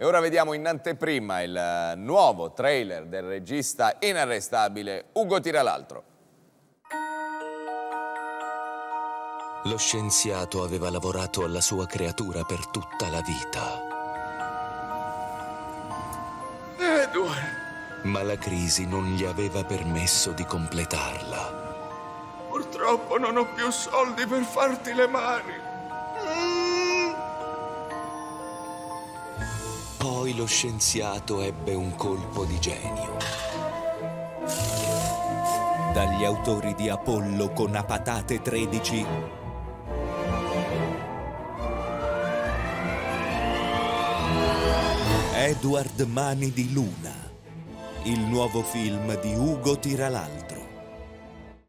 E ora vediamo in anteprima il eh, nuovo trailer del regista inarrestabile Ugo Tiralaltro. Lo scienziato aveva lavorato alla sua creatura per tutta la vita. Edward, Ma la crisi non gli aveva permesso di completarla. purtroppo non ho più soldi per farti le mani. Poi lo scienziato ebbe un colpo di genio. Dagli autori di Apollo con a patate 13 Edward Mani di Luna, il nuovo film di Ugo Tiralaltro.